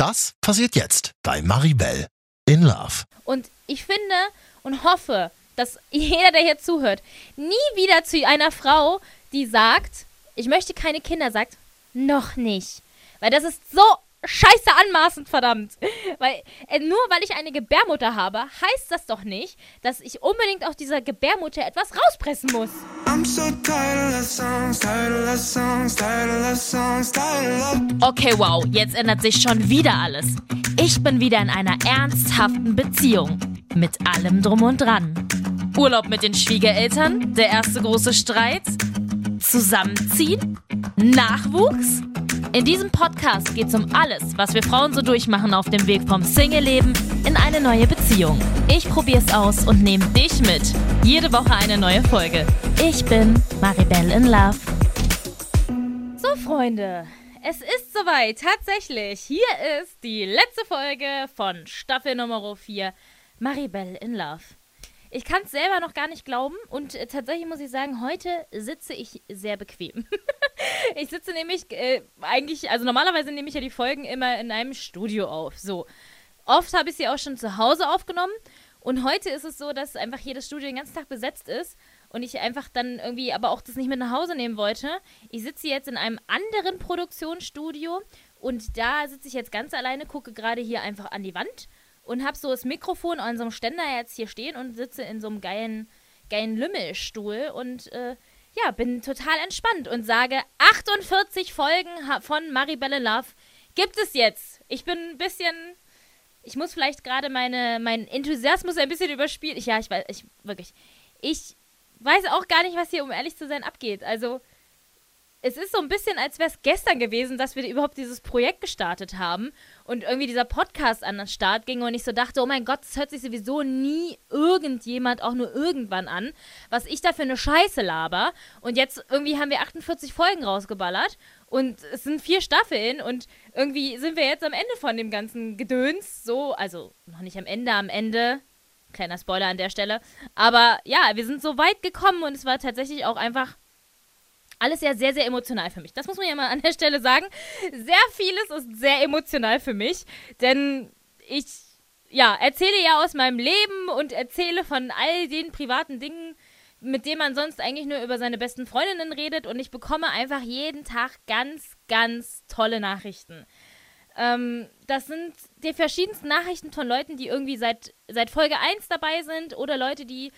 Das passiert jetzt bei Maribel in Love. Und ich finde und hoffe, dass jeder, der hier zuhört, nie wieder zu einer Frau, die sagt, ich möchte keine Kinder, sagt, noch nicht. Weil das ist so scheiße anmaßend, verdammt. Weil, äh, nur weil ich eine Gebärmutter habe, heißt das doch nicht, dass ich unbedingt aus dieser Gebärmutter etwas rauspressen muss. Okay, wow, jetzt ändert sich schon wieder alles. Ich bin wieder in einer ernsthaften Beziehung. Mit allem drum und dran. Urlaub mit den Schwiegereltern, der erste große Streit, Zusammenziehen, Nachwuchs. In diesem Podcast geht es um alles, was wir Frauen so durchmachen auf dem Weg vom Single-Leben in eine neue Beziehung. Ich probiere es aus und nehme dich mit. Jede Woche eine neue Folge. Ich bin Maribel in Love. So, Freunde, es ist soweit. Tatsächlich. Hier ist die letzte Folge von Staffel Nummer 4. Maribel in Love. Ich kann es selber noch gar nicht glauben und äh, tatsächlich muss ich sagen, heute sitze ich sehr bequem. ich sitze nämlich äh, eigentlich, also normalerweise nehme ich ja die Folgen immer in einem Studio auf. So. Oft habe ich sie auch schon zu Hause aufgenommen und heute ist es so, dass einfach jedes Studio den ganzen Tag besetzt ist und ich einfach dann irgendwie aber auch das nicht mit nach Hause nehmen wollte. Ich sitze jetzt in einem anderen Produktionsstudio und da sitze ich jetzt ganz alleine, gucke gerade hier einfach an die Wand und habe so das Mikrofon an so einem Ständer jetzt hier stehen und sitze in so einem geilen, geilen Lümmelstuhl und äh, ja, bin total entspannt und sage, 48 Folgen von Maribelle Love gibt es jetzt. Ich bin ein bisschen, ich muss vielleicht gerade meine, meinen Enthusiasmus ein bisschen überspielen. Ja, ich weiß, ich, wirklich, ich weiß auch gar nicht, was hier, um ehrlich zu sein, abgeht. Also, es ist so ein bisschen, als wäre es gestern gewesen, dass wir überhaupt dieses Projekt gestartet haben und irgendwie dieser Podcast an den Start ging und ich so dachte, oh mein Gott, das hört sich sowieso nie irgendjemand auch nur irgendwann an, was ich da für eine Scheiße laber. Und jetzt irgendwie haben wir 48 Folgen rausgeballert und es sind vier Staffeln und irgendwie sind wir jetzt am Ende von dem ganzen Gedöns. So, also noch nicht am Ende, am Ende. Kleiner Spoiler an der Stelle. Aber ja, wir sind so weit gekommen und es war tatsächlich auch einfach alles ja sehr, sehr emotional für mich. Das muss man ja mal an der Stelle sagen. Sehr vieles ist sehr emotional für mich, denn ich, ja, erzähle ja aus meinem Leben und erzähle von all den privaten Dingen, mit denen man sonst eigentlich nur über seine besten Freundinnen redet und ich bekomme einfach jeden Tag ganz, ganz tolle Nachrichten. Ähm, das sind die verschiedensten Nachrichten von Leuten, die irgendwie seit, seit Folge 1 dabei sind oder Leute, die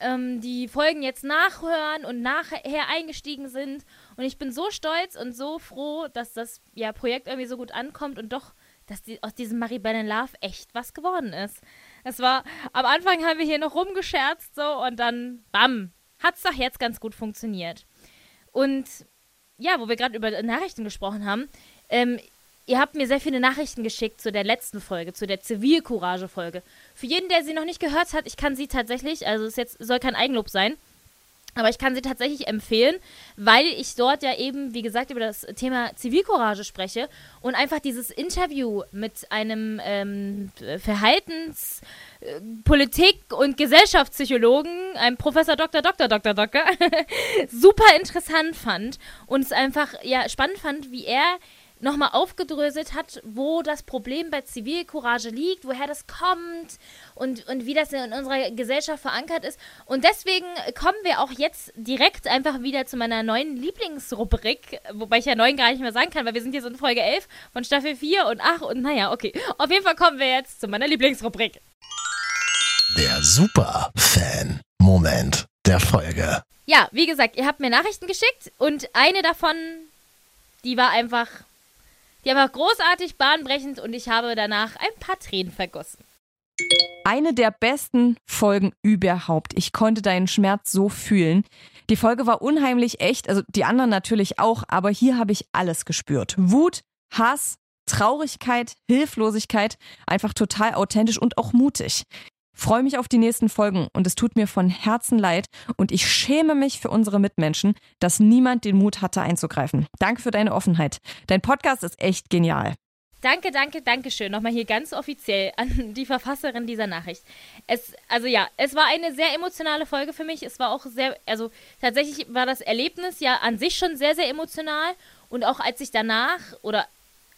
ähm, die Folgen jetzt nachhören und nachher eingestiegen sind. Und ich bin so stolz und so froh, dass das ja, Projekt irgendwie so gut ankommt und doch, dass die, aus diesem Maribel in Love echt was geworden ist. Es war, am Anfang haben wir hier noch rumgescherzt so und dann, bam, hat es doch jetzt ganz gut funktioniert. Und ja, wo wir gerade über Nachrichten gesprochen haben, ähm, Ihr habt mir sehr viele Nachrichten geschickt zu der letzten Folge, zu der Zivilcourage-Folge. Für jeden, der sie noch nicht gehört hat, ich kann sie tatsächlich, also es jetzt soll kein Eigenlob sein, aber ich kann sie tatsächlich empfehlen, weil ich dort ja eben, wie gesagt, über das Thema Zivilcourage spreche und einfach dieses Interview mit einem ähm, Verhaltens-, äh, Politik- und Gesellschaftspsychologen, einem Professor Dr. Dr. Dr. Dr. super interessant fand und es einfach ja spannend fand, wie er nochmal aufgedröselt hat, wo das Problem bei Zivilcourage liegt, woher das kommt und, und wie das in unserer Gesellschaft verankert ist. Und deswegen kommen wir auch jetzt direkt einfach wieder zu meiner neuen Lieblingsrubrik, wobei ich ja neun gar nicht mehr sagen kann, weil wir sind hier so in Folge 11 von Staffel 4 und ach und naja, okay. Auf jeden Fall kommen wir jetzt zu meiner Lieblingsrubrik. Der Super-Fan-Moment der Folge. Ja, wie gesagt, ihr habt mir Nachrichten geschickt und eine davon, die war einfach die war großartig, bahnbrechend und ich habe danach ein paar Tränen vergossen. Eine der besten Folgen überhaupt. Ich konnte deinen Schmerz so fühlen. Die Folge war unheimlich echt, also die anderen natürlich auch, aber hier habe ich alles gespürt. Wut, Hass, Traurigkeit, Hilflosigkeit, einfach total authentisch und auch mutig. Freue mich auf die nächsten Folgen und es tut mir von Herzen leid und ich schäme mich für unsere Mitmenschen, dass niemand den Mut hatte einzugreifen. Danke für deine Offenheit. Dein Podcast ist echt genial. Danke, danke, danke schön. Nochmal hier ganz offiziell an die Verfasserin dieser Nachricht. Es, also ja, es war eine sehr emotionale Folge für mich. Es war auch sehr, also tatsächlich war das Erlebnis ja an sich schon sehr, sehr emotional. Und auch als ich danach oder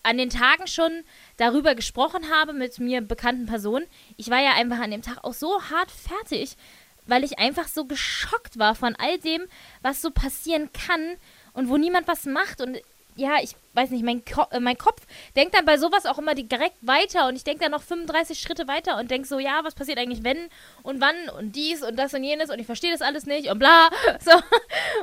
an den Tagen schon darüber gesprochen habe mit mir bekannten Personen, ich war ja einfach an dem Tag auch so hart fertig, weil ich einfach so geschockt war von all dem, was so passieren kann und wo niemand was macht. Und ja, ich weiß nicht, mein, Ko äh, mein Kopf denkt dann bei sowas auch immer direkt weiter und ich denke dann noch 35 Schritte weiter und denke so, ja, was passiert eigentlich wenn und wann und dies und das und jenes und ich verstehe das alles nicht und bla. So.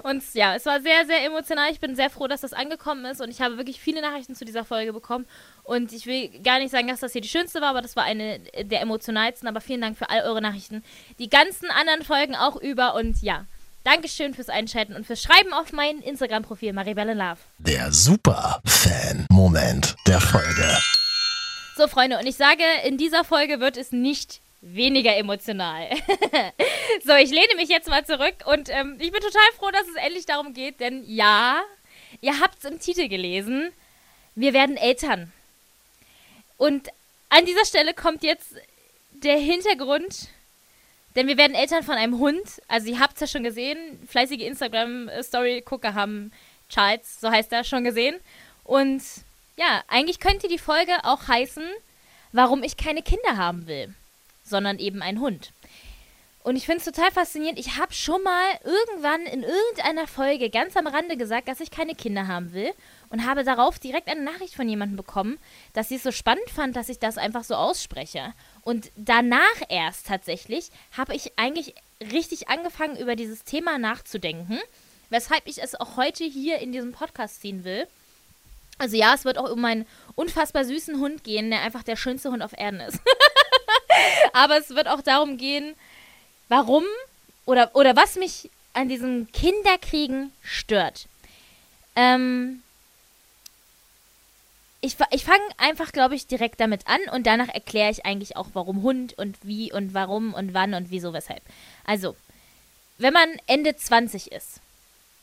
Und ja, es war sehr, sehr emotional. Ich bin sehr froh, dass das angekommen ist und ich habe wirklich viele Nachrichten zu dieser Folge bekommen und ich will gar nicht sagen, dass das hier die schönste war, aber das war eine der emotionalsten. Aber vielen Dank für all eure Nachrichten. Die ganzen anderen Folgen auch über und ja, Dankeschön fürs Einschalten und fürs Schreiben auf mein Instagram-Profil Maribel Love. Der Super-Fan-Moment der Folge. So, Freunde, und ich sage, in dieser Folge wird es nicht weniger emotional. so, ich lehne mich jetzt mal zurück und ähm, ich bin total froh, dass es endlich darum geht, denn ja, ihr habt es im Titel gelesen, wir werden Eltern. Und an dieser Stelle kommt jetzt der Hintergrund denn wir werden Eltern von einem Hund. Also ihr habt es ja schon gesehen. Fleißige Instagram-Story-Gucker haben Charles, so heißt er, schon gesehen. Und ja, eigentlich könnte die Folge auch heißen, warum ich keine Kinder haben will, sondern eben einen Hund. Und ich finde es total faszinierend. Ich habe schon mal irgendwann in irgendeiner Folge ganz am Rande gesagt, dass ich keine Kinder haben will und habe darauf direkt eine Nachricht von jemandem bekommen, dass sie es so spannend fand, dass ich das einfach so ausspreche. Und danach erst tatsächlich habe ich eigentlich richtig angefangen, über dieses Thema nachzudenken, weshalb ich es auch heute hier in diesem Podcast ziehen will. Also ja, es wird auch um meinen unfassbar süßen Hund gehen, der einfach der schönste Hund auf Erden ist. Aber es wird auch darum gehen, warum oder, oder was mich an diesem Kinderkriegen stört. Ähm, ich, ich fange einfach, glaube ich, direkt damit an und danach erkläre ich eigentlich auch, warum Hund und wie und warum und wann und wieso, weshalb. Also, wenn man Ende 20 ist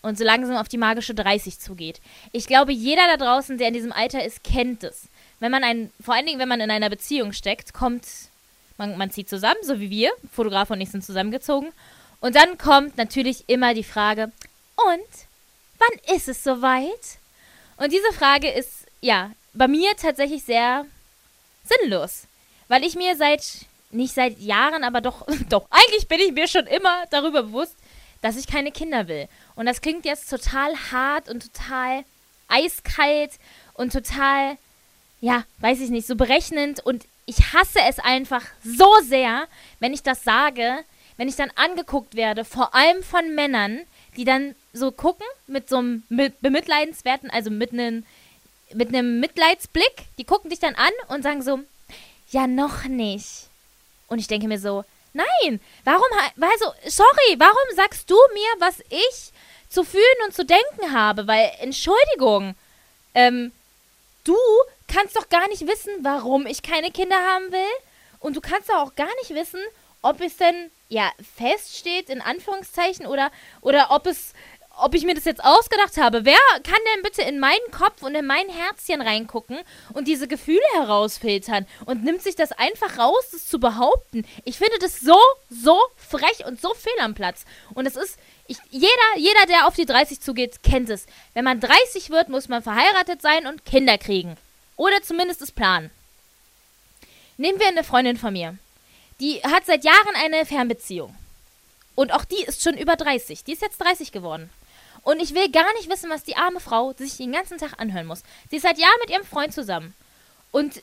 und so langsam auf die magische 30 zugeht, ich glaube, jeder da draußen, der in diesem Alter ist, kennt es. Wenn man ein, vor allen Dingen, wenn man in einer Beziehung steckt, kommt, man, man zieht zusammen, so wie wir, Fotograf und ich sind zusammengezogen. Und dann kommt natürlich immer die Frage, und wann ist es soweit? Und diese Frage ist, ja, bei mir tatsächlich sehr sinnlos. Weil ich mir seit, nicht seit Jahren, aber doch, doch, eigentlich bin ich mir schon immer darüber bewusst, dass ich keine Kinder will. Und das klingt jetzt total hart und total eiskalt und total, ja, weiß ich nicht, so berechnend. Und ich hasse es einfach so sehr, wenn ich das sage, wenn ich dann angeguckt werde, vor allem von Männern, die dann so gucken mit so einem bemitleidenswerten, also mit einem mit einem Mitleidsblick, die gucken dich dann an und sagen so, ja, noch nicht. Und ich denke mir so, nein, warum, also, sorry, warum sagst du mir, was ich zu fühlen und zu denken habe? Weil, Entschuldigung, ähm, du kannst doch gar nicht wissen, warum ich keine Kinder haben will. Und du kannst doch auch gar nicht wissen, ob es denn, ja, feststeht, in Anführungszeichen, oder, oder ob es ob ich mir das jetzt ausgedacht habe. Wer kann denn bitte in meinen Kopf und in mein Herzchen reingucken und diese Gefühle herausfiltern und nimmt sich das einfach raus, das zu behaupten? Ich finde das so, so frech und so fehl am Platz. Und es ist, ich, jeder, jeder, der auf die 30 zugeht, kennt es. Wenn man 30 wird, muss man verheiratet sein und Kinder kriegen. Oder zumindest es planen. Nehmen wir eine Freundin von mir. Die hat seit Jahren eine Fernbeziehung. Und auch die ist schon über 30. Die ist jetzt 30 geworden. Und ich will gar nicht wissen, was die arme Frau sich den ganzen Tag anhören muss. Sie ist seit Jahren mit ihrem Freund zusammen. Und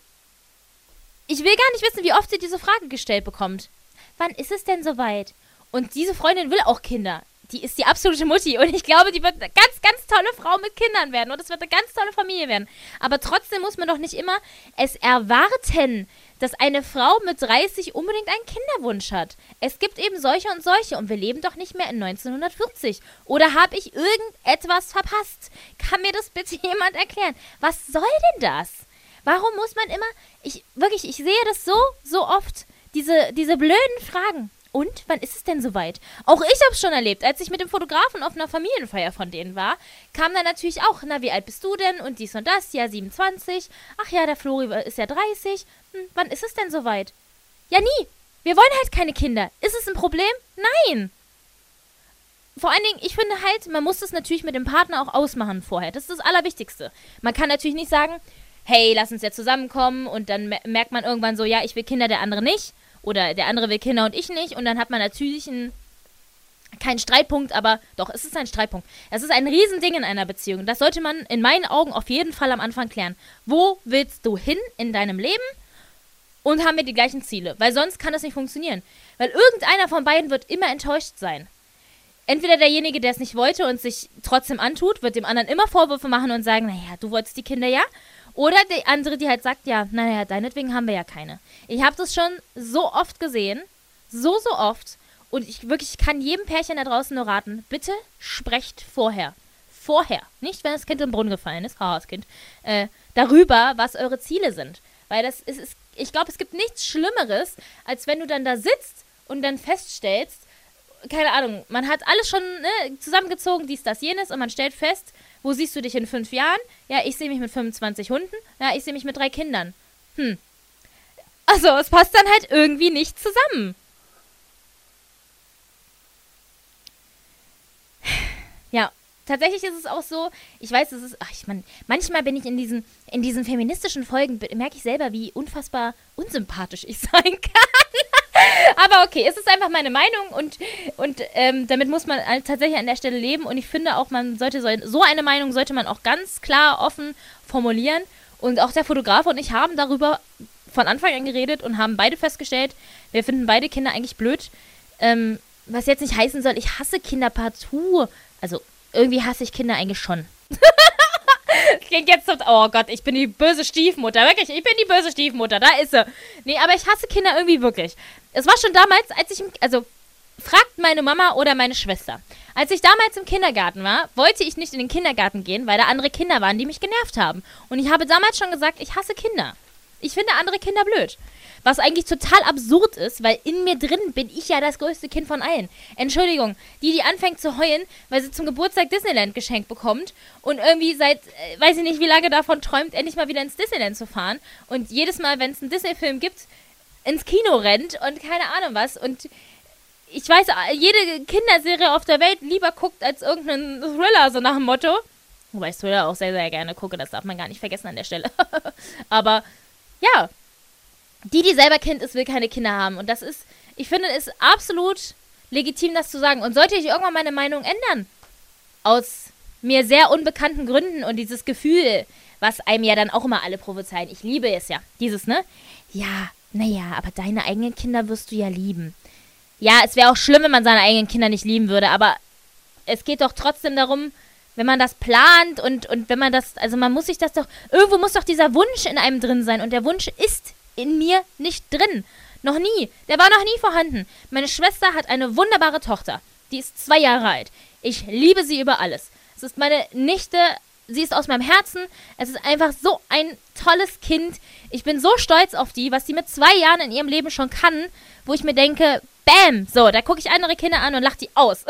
ich will gar nicht wissen, wie oft sie diese Frage gestellt bekommt. Wann ist es denn soweit? Und diese Freundin will auch Kinder. Die ist die absolute Mutti. Und ich glaube, die wird eine ganz, ganz tolle Frau mit Kindern werden. Und es wird eine ganz tolle Familie werden. Aber trotzdem muss man doch nicht immer es erwarten, dass eine Frau mit 30 unbedingt einen Kinderwunsch hat. Es gibt eben solche und solche und wir leben doch nicht mehr in 1940. Oder habe ich irgendetwas verpasst? Kann mir das bitte jemand erklären? Was soll denn das? Warum muss man immer, ich wirklich, ich sehe das so, so oft, diese, diese blöden Fragen. Und wann ist es denn soweit? Auch ich habe es schon erlebt. Als ich mit dem Fotografen auf einer Familienfeier von denen war, kam dann natürlich auch, na, wie alt bist du denn? Und dies und das, ja, 27. Ach ja, der Flori ist ja 30. Hm, wann ist es denn soweit? Ja, nie. Wir wollen halt keine Kinder. Ist es ein Problem? Nein. Vor allen Dingen, ich finde halt, man muss das natürlich mit dem Partner auch ausmachen vorher. Das ist das Allerwichtigste. Man kann natürlich nicht sagen, hey, lass uns ja zusammenkommen und dann merkt man irgendwann so, ja, ich will Kinder, der andere nicht oder der andere will Kinder und ich nicht und dann hat man natürlich einen kein Streitpunkt, aber doch, es ist ein Streitpunkt. Es ist ein Riesending in einer Beziehung. Das sollte man in meinen Augen auf jeden Fall am Anfang klären. Wo willst du hin in deinem Leben? Und haben wir die gleichen Ziele? Weil sonst kann das nicht funktionieren. Weil irgendeiner von beiden wird immer enttäuscht sein. Entweder derjenige, der es nicht wollte und sich trotzdem antut, wird dem anderen immer Vorwürfe machen und sagen, naja, du wolltest die Kinder ja. Oder die andere, die halt sagt, ja, naja, deinetwegen haben wir ja keine. Ich habe das schon so oft gesehen, so, so oft. Und ich wirklich kann jedem Pärchen da draußen nur raten, bitte sprecht vorher. Vorher. Nicht, wenn das Kind im Brunnen gefallen ist, haha, das Kind, äh, darüber, was eure Ziele sind. Weil das ist, ist ich glaube, es gibt nichts Schlimmeres, als wenn du dann da sitzt und dann feststellst, keine Ahnung, man hat alles schon ne, zusammengezogen, dies, das, jenes, und man stellt fest, wo siehst du dich in fünf Jahren? Ja, ich sehe mich mit 25 Hunden. Ja, ich sehe mich mit drei Kindern. Hm. Also, es passt dann halt irgendwie nicht zusammen. Ja, tatsächlich ist es auch so, ich weiß, es ist, ach, ich meine, manchmal bin ich in diesen, in diesen feministischen Folgen, merke ich selber, wie unfassbar unsympathisch ich sein kann. Aber okay, es ist einfach meine Meinung und, und ähm, damit muss man tatsächlich an der Stelle leben und ich finde auch, man sollte so, so eine Meinung sollte man auch ganz klar offen formulieren und auch der Fotograf und ich haben darüber von Anfang an geredet und haben beide festgestellt, wir finden beide Kinder eigentlich blöd. Ähm, was jetzt nicht heißen soll, ich hasse Kinder partout. Also, irgendwie hasse ich Kinder eigentlich schon. Klingt jetzt so, oh Gott, ich bin die böse Stiefmutter. Wirklich, ich bin die böse Stiefmutter. Da ist sie. Nee, aber ich hasse Kinder irgendwie wirklich. Es war schon damals, als ich, also, fragt meine Mama oder meine Schwester. Als ich damals im Kindergarten war, wollte ich nicht in den Kindergarten gehen, weil da andere Kinder waren, die mich genervt haben. Und ich habe damals schon gesagt, ich hasse Kinder. Ich finde andere Kinder blöd. Was eigentlich total absurd ist, weil in mir drin bin ich ja das größte Kind von allen. Entschuldigung, die, die anfängt zu heulen, weil sie zum Geburtstag Disneyland geschenkt bekommt und irgendwie seit, äh, weiß ich nicht, wie lange davon träumt, endlich mal wieder ins Disneyland zu fahren und jedes Mal, wenn es einen Disney-Film gibt, ins Kino rennt und keine Ahnung was und ich weiß, jede Kinderserie auf der Welt lieber guckt als irgendeinen Thriller, so nach dem Motto. Wobei ich Thriller auch sehr, sehr gerne gucke, das darf man gar nicht vergessen an der Stelle. Aber ja, die, die selber Kind ist, will keine Kinder haben. Und das ist, ich finde es absolut legitim, das zu sagen. Und sollte ich irgendwann meine Meinung ändern, aus mir sehr unbekannten Gründen und dieses Gefühl, was einem ja dann auch immer alle prophezeien, ich liebe es ja, dieses, ne? Ja, naja, aber deine eigenen Kinder wirst du ja lieben. Ja, es wäre auch schlimm, wenn man seine eigenen Kinder nicht lieben würde, aber es geht doch trotzdem darum, wenn man das plant und, und wenn man das, also man muss sich das doch, irgendwo muss doch dieser Wunsch in einem drin sein und der Wunsch ist in mir nicht drin. Noch nie. Der war noch nie vorhanden. Meine Schwester hat eine wunderbare Tochter. Die ist zwei Jahre alt. Ich liebe sie über alles. Es ist meine Nichte. Sie ist aus meinem Herzen. Es ist einfach so ein tolles Kind. Ich bin so stolz auf die, was sie mit zwei Jahren in ihrem Leben schon kann, wo ich mir denke, Bam! So, da gucke ich andere Kinder an und lache die aus.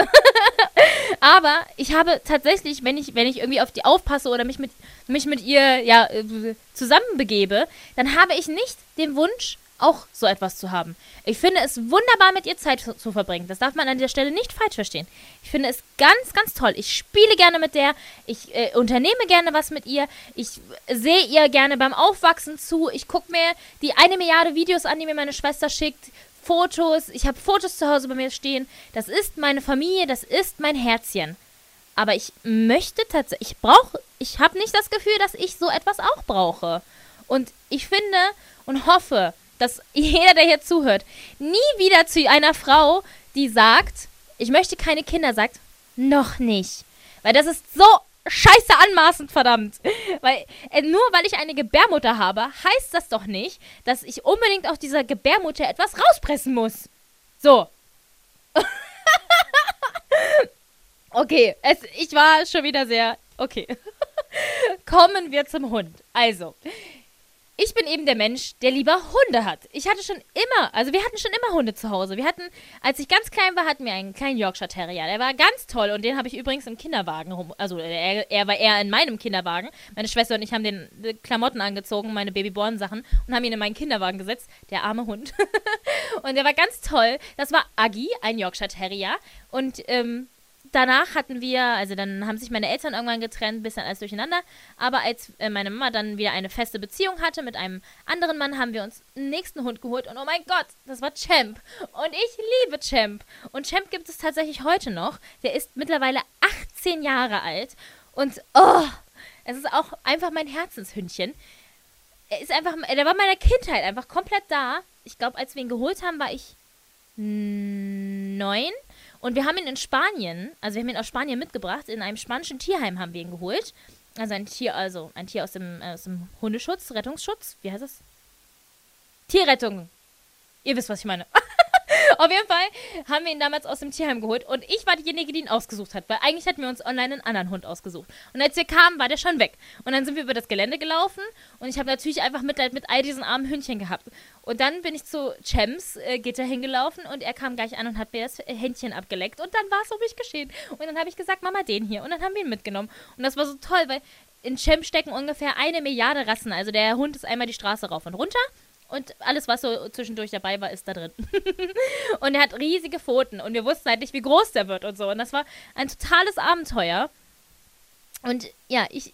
Aber ich habe tatsächlich, wenn ich, wenn ich irgendwie auf die aufpasse oder mich mit, mich mit ihr ja, äh, zusammenbegebe, dann habe ich nicht den Wunsch, auch so etwas zu haben. Ich finde es wunderbar, mit ihr Zeit zu, verbringen. Das darf man an der Stelle nicht falsch verstehen. Ich finde es ganz, ganz toll. Ich spiele gerne mit der. Ich äh, unternehme gerne was mit ihr. Ich sehe ihr gerne beim Aufwachsen zu. Ich gucke mir die eine Milliarde Videos an, die mir meine Schwester schickt. Fotos. Ich habe Fotos zu Hause bei mir stehen. Das ist meine Familie. Das ist mein Herzchen. Aber ich möchte tatsächlich, ich brauche, ich habe nicht das Gefühl, dass ich so etwas auch brauche. Und ich finde und hoffe, dass jeder, der hier zuhört, nie wieder zu einer Frau, die sagt, ich möchte keine Kinder, sagt, noch nicht. Weil das ist so scheiße anmaßend, verdammt. Weil, äh, nur weil ich eine Gebärmutter habe, heißt das doch nicht, dass ich unbedingt aus dieser Gebärmutter etwas rauspressen muss. So. okay, es, ich war schon wieder sehr. Okay. Kommen wir zum Hund. Also, ich bin eben der Mensch, der lieber Hunde hat. Ich hatte schon immer, also wir hatten schon immer Hunde zu Hause. Wir hatten, als ich ganz klein war, hatten wir einen kleinen Yorkshire Terrier. Der war ganz toll und den habe ich übrigens im Kinderwagen, also er, er, war eher in meinem Kinderwagen. Meine Schwester und ich haben den Klamotten angezogen, meine Babyborn-Sachen und haben ihn in meinen Kinderwagen gesetzt. Der arme Hund. und der war ganz toll. Das war Aggie, ein Yorkshire Terrier. Und ähm, danach hatten wir, also dann haben sich meine Eltern irgendwann getrennt, bisschen alles durcheinander. Aber als äh, meine Mama dann wieder eine feste Beziehung hatte mit einem anderen Mann, haben wir uns einen nächsten Hund geholt. Und oh mein Gott, das war Champ. Und ich liebe Champ. Und Champ gibt es tatsächlich heute noch. Der ist mittlerweile 18 Jahre alt. Und oh, es ist auch einfach mein Herzenshündchen. Er ist einfach, der war meiner Kindheit einfach komplett da. Ich glaube, als wir ihn geholt haben, war ich neun. Und wir haben ihn in Spanien, also wir haben ihn aus Spanien mitgebracht, in einem spanischen Tierheim haben wir ihn geholt. Also ein Tier, also ein Tier aus dem, äh, aus dem Hundeschutz, Rettungsschutz. Wie heißt das? Tierrettung. Ihr wisst, was ich meine. Auf jeden Fall haben wir ihn damals aus dem Tierheim geholt und ich war diejenige, die ihn ausgesucht hat, weil eigentlich hatten wir uns online einen anderen Hund ausgesucht. Und als wir kamen, war der schon weg. Und dann sind wir über das Gelände gelaufen und ich habe natürlich einfach Mitleid mit all diesen armen Hündchen gehabt. Und dann bin ich zu Chems äh, Gitter hingelaufen und er kam gleich an und hat mir das Händchen abgeleckt und dann war es um mich geschehen. Und dann habe ich gesagt, Mama, den hier. Und dann haben wir ihn mitgenommen. Und das war so toll, weil in Cem stecken ungefähr eine Milliarde Rassen. Also der Hund ist einmal die Straße rauf und runter und alles, was so zwischendurch dabei war, ist da drin. und er hat riesige Pfoten. Und wir wussten halt nicht, wie groß der wird und so. Und das war ein totales Abenteuer. Und ja, ich,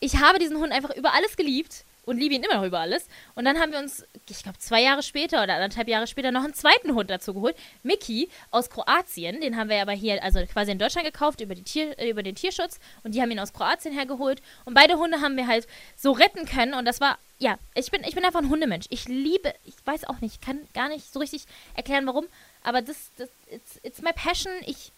ich habe diesen Hund einfach über alles geliebt und liebe ihn immer noch über alles. Und dann haben wir uns, ich glaube, zwei Jahre später oder anderthalb Jahre später noch einen zweiten Hund dazu geholt. Mickey aus Kroatien. Den haben wir aber hier, also quasi in Deutschland gekauft über, Tier, über den Tierschutz. Und die haben ihn aus Kroatien hergeholt. Und beide Hunde haben wir halt so retten können. Und das war, ja, ich bin, ich bin einfach ein Hundemensch. Ich liebe, ich weiß auch nicht, ich kann gar nicht so richtig erklären, warum. Aber das, das it's, it's my passion. Ich.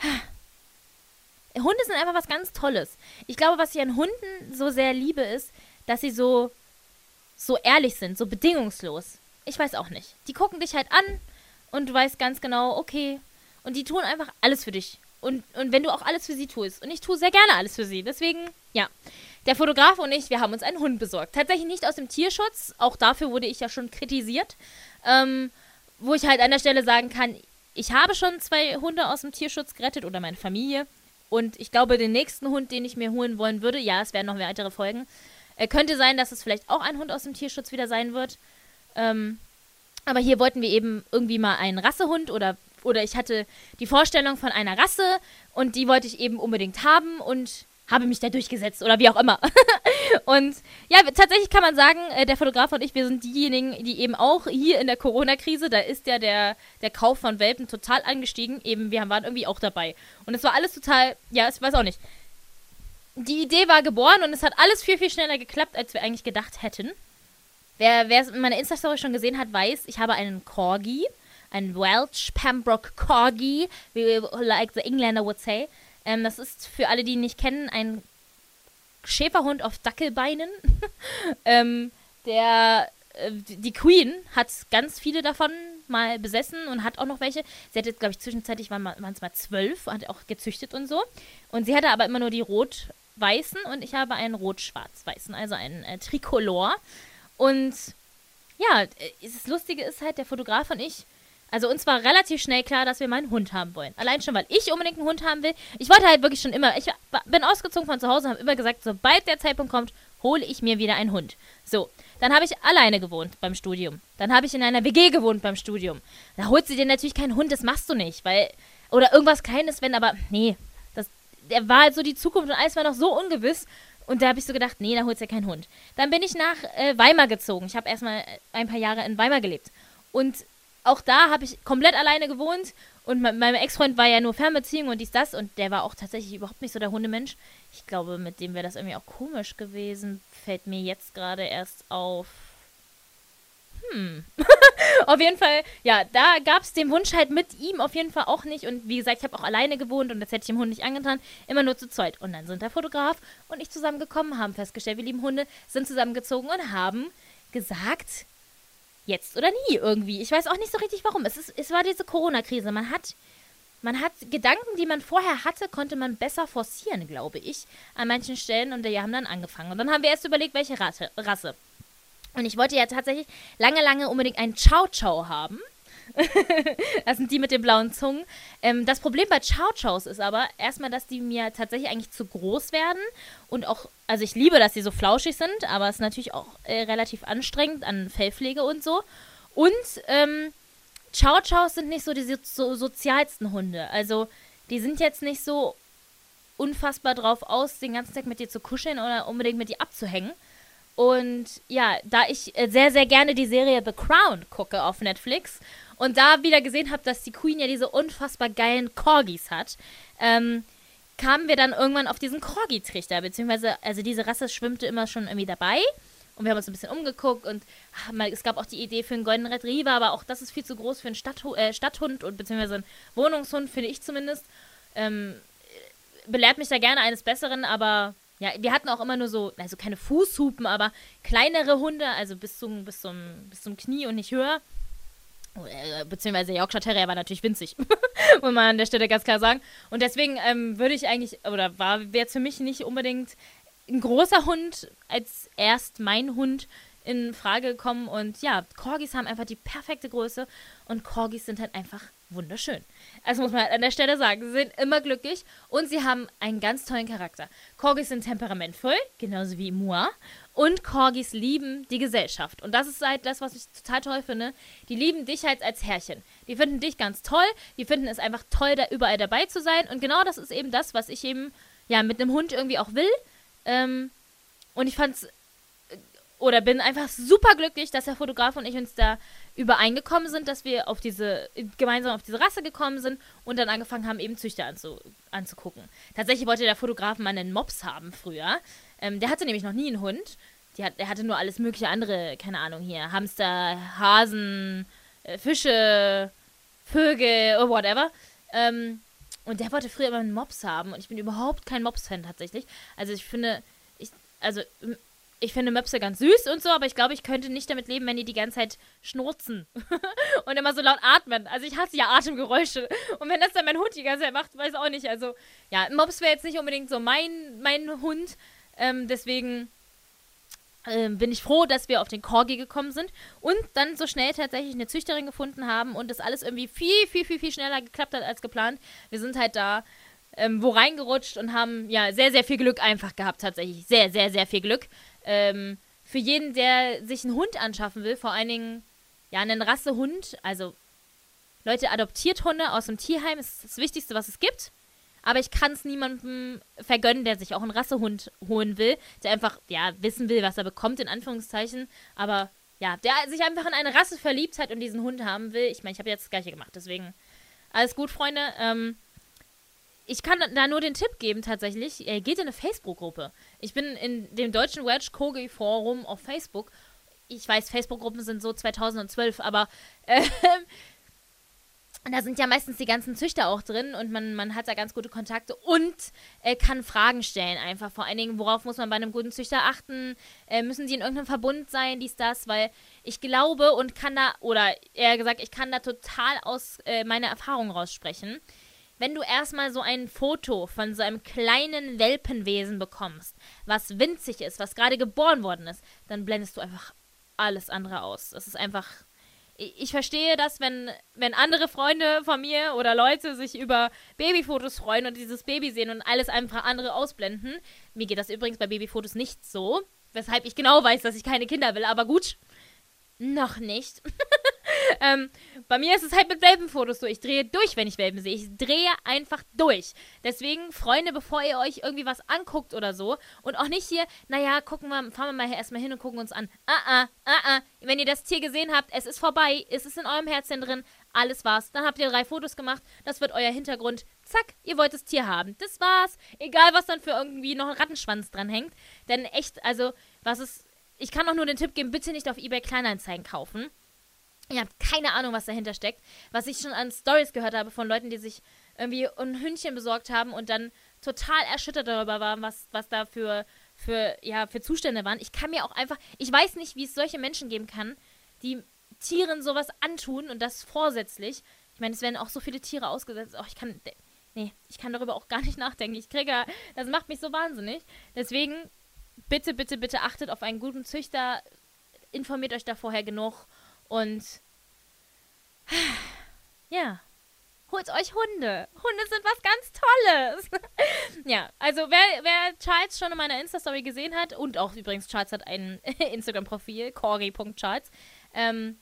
Hunde sind einfach was ganz Tolles. Ich glaube, was ich an Hunden so sehr liebe, ist, dass sie so, so ehrlich sind, so bedingungslos. Ich weiß auch nicht. Die gucken dich halt an und du weißt ganz genau, okay. Und die tun einfach alles für dich. Und, und wenn du auch alles für sie tust. Und ich tue sehr gerne alles für sie. Deswegen, ja. Der Fotograf und ich, wir haben uns einen Hund besorgt. Tatsächlich nicht aus dem Tierschutz. Auch dafür wurde ich ja schon kritisiert. Ähm, wo ich halt an der Stelle sagen kann, ich habe schon zwei Hunde aus dem Tierschutz gerettet oder meine Familie. Und ich glaube, den nächsten Hund, den ich mir holen wollen würde, ja, es werden noch weitere Folgen, äh, könnte sein, dass es vielleicht auch ein Hund aus dem Tierschutz wieder sein wird. Ähm, aber hier wollten wir eben irgendwie mal einen Rassehund oder, oder ich hatte die Vorstellung von einer Rasse und die wollte ich eben unbedingt haben und habe mich da durchgesetzt oder wie auch immer. und ja, tatsächlich kann man sagen, äh, der Fotograf und ich, wir sind diejenigen, die eben auch hier in der Corona-Krise, da ist ja der, der Kauf von Welpen total angestiegen. Eben, wir waren irgendwie auch dabei. Und es war alles total, ja, ich weiß auch nicht die Idee war geboren und es hat alles viel, viel schneller geklappt, als wir eigentlich gedacht hätten. Wer, wer meine Insta-Story schon gesehen hat, weiß, ich habe einen Corgi, einen Welsh Pembroke Corgi, wie like the Engländer would say. Ähm, das ist für alle, die ihn nicht kennen, ein Schäferhund auf Dackelbeinen. ähm, der äh, die Queen hat ganz viele davon mal besessen und hat auch noch welche. Sie hatte, glaube ich, zwischenzeitlich waren es mal zwölf, hat auch gezüchtet und so. Und sie hatte aber immer nur die rot weißen und ich habe einen rot-schwarz-weißen, also einen äh, Tricolor. Und ja, äh, das Lustige ist halt, der Fotograf und ich, also uns war relativ schnell klar, dass wir mal einen Hund haben wollen. Allein schon, weil ich unbedingt einen Hund haben will. Ich wollte halt wirklich schon immer, ich bin ausgezogen von zu Hause und habe immer gesagt, sobald der Zeitpunkt kommt, hole ich mir wieder einen Hund. So, dann habe ich alleine gewohnt beim Studium. Dann habe ich in einer WG gewohnt beim Studium. Da holst du dir natürlich keinen Hund, das machst du nicht, weil oder irgendwas Kleines, wenn aber nee, der war halt so die Zukunft und alles war noch so ungewiss. Und da habe ich so gedacht, nee, da holst du ja keinen Hund. Dann bin ich nach äh, Weimar gezogen. Ich habe erstmal ein paar Jahre in Weimar gelebt. Und auch da habe ich komplett alleine gewohnt. Und mein, mein Ex-Freund war ja nur Fernbeziehung und dies, das. Und der war auch tatsächlich überhaupt nicht so der Hundemensch. Ich glaube, mit dem wäre das irgendwie auch komisch gewesen. Fällt mir jetzt gerade erst auf. Hm. auf jeden Fall, ja, da gab es den Wunsch halt mit ihm auf jeden Fall auch nicht. Und wie gesagt, ich habe auch alleine gewohnt und das hätte ich dem Hund nicht angetan. Immer nur zu zweit. Und dann sind der Fotograf und ich zusammengekommen, haben festgestellt, wir lieben Hunde, sind zusammengezogen und haben gesagt, jetzt oder nie irgendwie. Ich weiß auch nicht so richtig warum. Es, ist, es war diese Corona-Krise. Man hat, man hat Gedanken, die man vorher hatte, konnte man besser forcieren, glaube ich, an manchen Stellen. Und die haben dann angefangen. Und dann haben wir erst überlegt, welche Rasse. Und ich wollte ja tatsächlich lange, lange unbedingt einen Chow Chow haben. das sind die mit den blauen Zungen. Ähm, das Problem bei Chow Chows ist aber erstmal, dass die mir tatsächlich eigentlich zu groß werden. Und auch, also ich liebe, dass sie so flauschig sind, aber es ist natürlich auch äh, relativ anstrengend an Fellpflege und so. Und ähm, Chow Chows sind nicht so die so, sozialsten Hunde. Also die sind jetzt nicht so unfassbar drauf aus, den ganzen Tag mit dir zu kuscheln oder unbedingt mit dir abzuhängen. Und ja, da ich äh, sehr, sehr gerne die Serie The Crown gucke auf Netflix und da wieder gesehen habe, dass die Queen ja diese unfassbar geilen Corgis hat, ähm, kamen wir dann irgendwann auf diesen Corgi-Trichter, beziehungsweise, also diese Rasse schwimmte immer schon irgendwie dabei. Und wir haben uns ein bisschen umgeguckt und ach, es gab auch die Idee für einen Golden Retriever, aber auch das ist viel zu groß für einen Stadthu äh, Stadthund und beziehungsweise einen Wohnungshund, finde ich zumindest. Ähm, belehrt mich da gerne eines Besseren, aber ja, wir hatten auch immer nur so, also keine Fußhupen, aber kleinere Hunde, also bis zum, bis zum, bis zum Knie und nicht höher. Äh, beziehungsweise Yorkshire Terrier war natürlich winzig, muss man an der Stelle ganz klar sagen. Und deswegen ähm, würde ich eigentlich, oder war jetzt für mich nicht unbedingt ein großer Hund als erst mein Hund in Frage gekommen. Und ja, Corgis haben einfach die perfekte Größe und Corgis sind halt einfach wunderschön. Also muss man halt an der Stelle sagen, sie sind immer glücklich und sie haben einen ganz tollen Charakter. Corgis sind temperamentvoll, genauso wie moi. Und Corgis lieben die Gesellschaft. Und das ist halt das, was ich total toll finde. Die lieben dich halt als Herrchen. Die finden dich ganz toll. Die finden es einfach toll, da überall dabei zu sein. Und genau das ist eben das, was ich eben ja mit einem Hund irgendwie auch will. Ähm, und ich fand's oder bin einfach super glücklich, dass der Fotograf und ich uns da übereingekommen sind, dass wir auf diese, gemeinsam auf diese Rasse gekommen sind und dann angefangen haben, eben Züchter anzu, anzugucken. Tatsächlich wollte der Fotograf mal einen Mops haben früher. Ähm, der hatte nämlich noch nie einen Hund. Hat, der hatte nur alles mögliche andere, keine Ahnung hier, Hamster, Hasen, äh, Fische, Vögel, oh, whatever. Ähm, und der wollte früher immer einen Mops haben und ich bin überhaupt kein Mops-Fan tatsächlich. Also ich finde, ich, also ich finde Möpse ganz süß und so, aber ich glaube, ich könnte nicht damit leben, wenn die die ganze Zeit schnurzen und immer so laut atmen. Also ich hasse ja Atemgeräusche. Und wenn das dann mein Hund die ganze Zeit macht, weiß ich auch nicht. Also ja, Mops wäre jetzt nicht unbedingt so mein, mein Hund. Ähm, deswegen ähm, bin ich froh, dass wir auf den Corgi gekommen sind und dann so schnell tatsächlich eine Züchterin gefunden haben und das alles irgendwie viel, viel, viel, viel schneller geklappt hat als geplant. Wir sind halt da ähm, wo reingerutscht und haben ja sehr, sehr viel Glück einfach gehabt, tatsächlich. Sehr, sehr, sehr viel Glück. Ähm, für jeden, der sich einen Hund anschaffen will, vor allen Dingen ja einen Rassehund, also Leute, adoptiert Hunde aus dem Tierheim ist das Wichtigste, was es gibt. Aber ich kann es niemandem vergönnen, der sich auch einen Rassehund holen will, der einfach, ja, wissen will, was er bekommt, in Anführungszeichen. Aber ja, der sich einfach in eine Rasse verliebt hat und diesen Hund haben will. Ich meine, ich habe jetzt das gleiche gemacht, deswegen alles gut, Freunde. Ähm, ich kann da nur den Tipp geben, tatsächlich. Äh, geht in eine Facebook-Gruppe. Ich bin in dem deutschen Wedge Kogi Forum auf Facebook. Ich weiß, Facebook-Gruppen sind so 2012, aber äh, da sind ja meistens die ganzen Züchter auch drin und man, man hat da ganz gute Kontakte und äh, kann Fragen stellen einfach. Vor allen Dingen, worauf muss man bei einem guten Züchter achten? Äh, müssen die in irgendeinem Verbund sein, dies, das? Weil ich glaube und kann da, oder eher gesagt, ich kann da total aus äh, meiner Erfahrung raussprechen wenn du erstmal so ein Foto von so einem kleinen Welpenwesen bekommst, was winzig ist, was gerade geboren worden ist, dann blendest du einfach alles andere aus. Das ist einfach. Ich verstehe das, wenn, wenn andere Freunde von mir oder Leute sich über Babyfotos freuen und dieses Baby sehen und alles einfach andere ausblenden. Mir geht das übrigens bei Babyfotos nicht so, weshalb ich genau weiß, dass ich keine Kinder will, aber gut. Noch nicht. ähm, bei mir ist es halt mit Welpenfotos so. Ich drehe durch, wenn ich Welpen sehe. Ich drehe einfach durch. Deswegen, Freunde, bevor ihr euch irgendwie was anguckt oder so und auch nicht hier, naja, gucken wir, fahren wir mal erstmal hin und gucken uns an. Ah, ah, ah, ah. Wenn ihr das Tier gesehen habt, es ist vorbei, es ist in eurem Herzchen drin, alles war's. Dann habt ihr drei Fotos gemacht, das wird euer Hintergrund. Zack, ihr wollt das Tier haben. Das war's. Egal, was dann für irgendwie noch ein Rattenschwanz dran hängt. Denn echt, also, was ist. Ich kann auch nur den Tipp geben, bitte nicht auf eBay Kleinanzeigen kaufen. Ihr habt keine Ahnung, was dahinter steckt. Was ich schon an Stories gehört habe von Leuten, die sich irgendwie ein Hündchen besorgt haben und dann total erschüttert darüber waren, was, was da für, für, ja, für Zustände waren. Ich kann mir auch einfach, ich weiß nicht, wie es solche Menschen geben kann, die Tieren sowas antun und das vorsätzlich. Ich meine, es werden auch so viele Tiere ausgesetzt. Oh, ich kann, nee, ich kann darüber auch gar nicht nachdenken. Ich kriege, das macht mich so wahnsinnig. Deswegen, bitte, bitte, bitte achtet auf einen guten Züchter. Informiert euch da vorher genug und ja, holt euch Hunde. Hunde sind was ganz Tolles. ja, also wer, wer Charles schon in meiner Insta-Story gesehen hat, und auch übrigens, Charles hat ein Instagram-Profil, corgi.charles, ähm,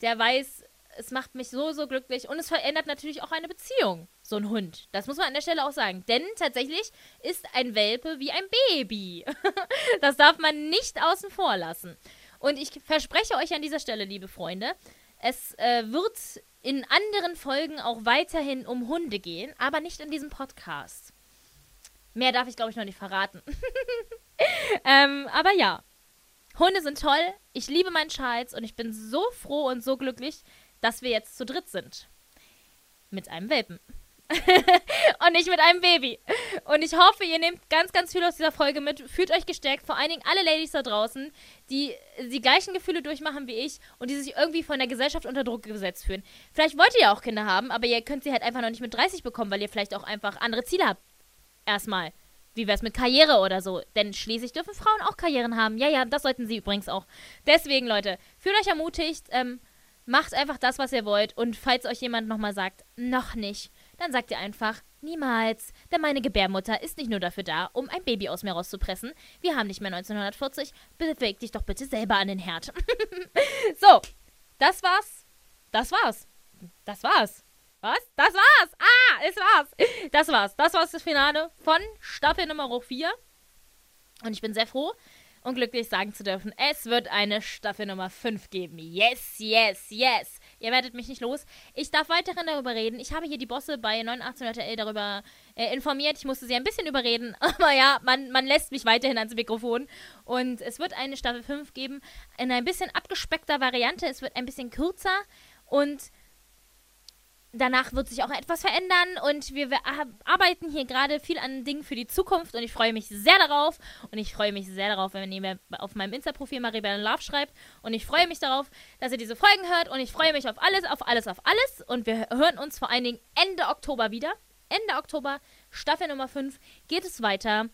der weiß, es macht mich so, so glücklich und es verändert natürlich auch eine Beziehung, so ein Hund. Das muss man an der Stelle auch sagen. Denn tatsächlich ist ein Welpe wie ein Baby. das darf man nicht außen vor lassen. Und ich verspreche euch an dieser Stelle, liebe Freunde, es äh, wird in anderen Folgen auch weiterhin um Hunde gehen, aber nicht in diesem Podcast. Mehr darf ich, glaube ich, noch nicht verraten. ähm, aber ja, Hunde sind toll. Ich liebe meinen Charles und ich bin so froh und so glücklich, dass wir jetzt zu dritt sind. Mit einem Welpen. und nicht mit einem Baby. Und ich hoffe, ihr nehmt ganz, ganz viel aus dieser Folge mit. Fühlt euch gestärkt. Vor allen Dingen alle Ladies da draußen, die die gleichen Gefühle durchmachen wie ich und die sich irgendwie von der Gesellschaft unter Druck gesetzt fühlen. Vielleicht wollt ihr ja auch Kinder haben, aber ihr könnt sie halt einfach noch nicht mit 30 bekommen, weil ihr vielleicht auch einfach andere Ziele habt. Erstmal. Wie wär's mit Karriere oder so? Denn schließlich dürfen Frauen auch Karrieren haben. Ja, ja, das sollten sie übrigens auch. Deswegen, Leute, fühlt euch ermutigt. Ähm, macht einfach das, was ihr wollt. Und falls euch jemand nochmal sagt, noch nicht, dann sagt ihr einfach, niemals. Denn meine Gebärmutter ist nicht nur dafür da, um ein Baby aus mir rauszupressen. Wir haben nicht mehr 1940. Beweg dich doch bitte selber an den Herd. so, das war's. Das war's. Das war's. Was? Das war's! Ah, es war's! Das war's. Das war's das Finale von Staffel Nummer 4. Und ich bin sehr froh und glücklich sagen zu dürfen, es wird eine Staffel Nummer 5 geben. Yes, yes, yes. Ihr werdet mich nicht los. Ich darf weiterhin darüber reden. Ich habe hier die Bosse bei 8900L darüber äh, informiert. Ich musste sie ein bisschen überreden. Aber ja, man, man lässt mich weiterhin ans Mikrofon. Und es wird eine Staffel 5 geben in ein bisschen abgespeckter Variante. Es wird ein bisschen kürzer. Und danach wird sich auch etwas verändern und wir, arbeiten hier gerade viel an Dingen für die Zukunft und ich freue mich sehr darauf und ich freue mich sehr darauf, wenn ihr mir auf meinem Insta-Profil Maribel Love schreibt und ich freue mich darauf, dass ihr diese Folgen hört und ich freue mich auf alles, auf alles, auf alles und wir hören uns vor allen Dingen Ende Oktober wieder. Ende Oktober, Staffel Nummer 5, geht es weiter.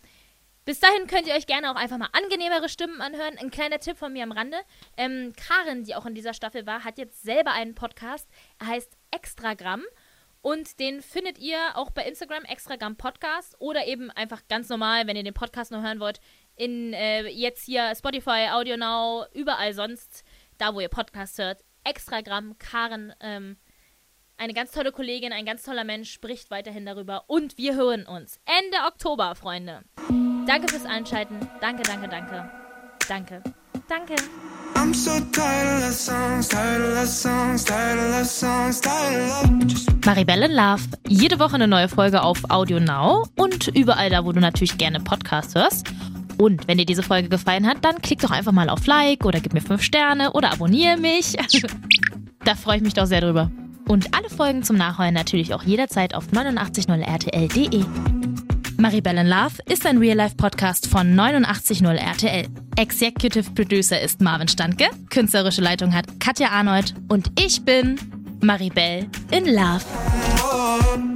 Bis dahin könnt ihr euch gerne auch einfach mal angenehmere Stimmen anhören. Ein kleiner Tipp von mir am Rande. Ähm, Karin, die auch in dieser Staffel war, hat jetzt selber einen Podcast. Er heißt Extragramm. Und den findet ihr auch bei Instagram, Extragramm Podcast. Oder eben einfach ganz normal, wenn ihr den Podcast noch hören wollt, in äh, jetzt hier Spotify, Audio Now, überall sonst, da wo ihr Podcast hört. Extragramm, Karin, ähm, eine ganz tolle Kollegin, ein ganz toller Mensch, spricht weiterhin darüber. Und wir hören uns Ende Oktober, Freunde. Danke fürs Einschalten. Danke, danke, danke. Danke. Danke. I'm so tired of songs, tired of songs, tired of songs, tired of Maribel in Love. Jede Woche eine neue Folge auf Audio Now und überall da, wo du natürlich gerne Podcasts hörst. Und wenn dir diese Folge gefallen hat, dann klick doch einfach mal auf Like oder gib mir 5 Sterne oder abonniere mich. da freue ich mich doch sehr drüber. Und alle Folgen zum Nachholen natürlich auch jederzeit auf 890rtl.de. Maribel in Love ist ein Real-Life-Podcast von 89.0 RTL. Executive Producer ist Marvin Standke, künstlerische Leitung hat Katja Arnold und ich bin Maribel in Love.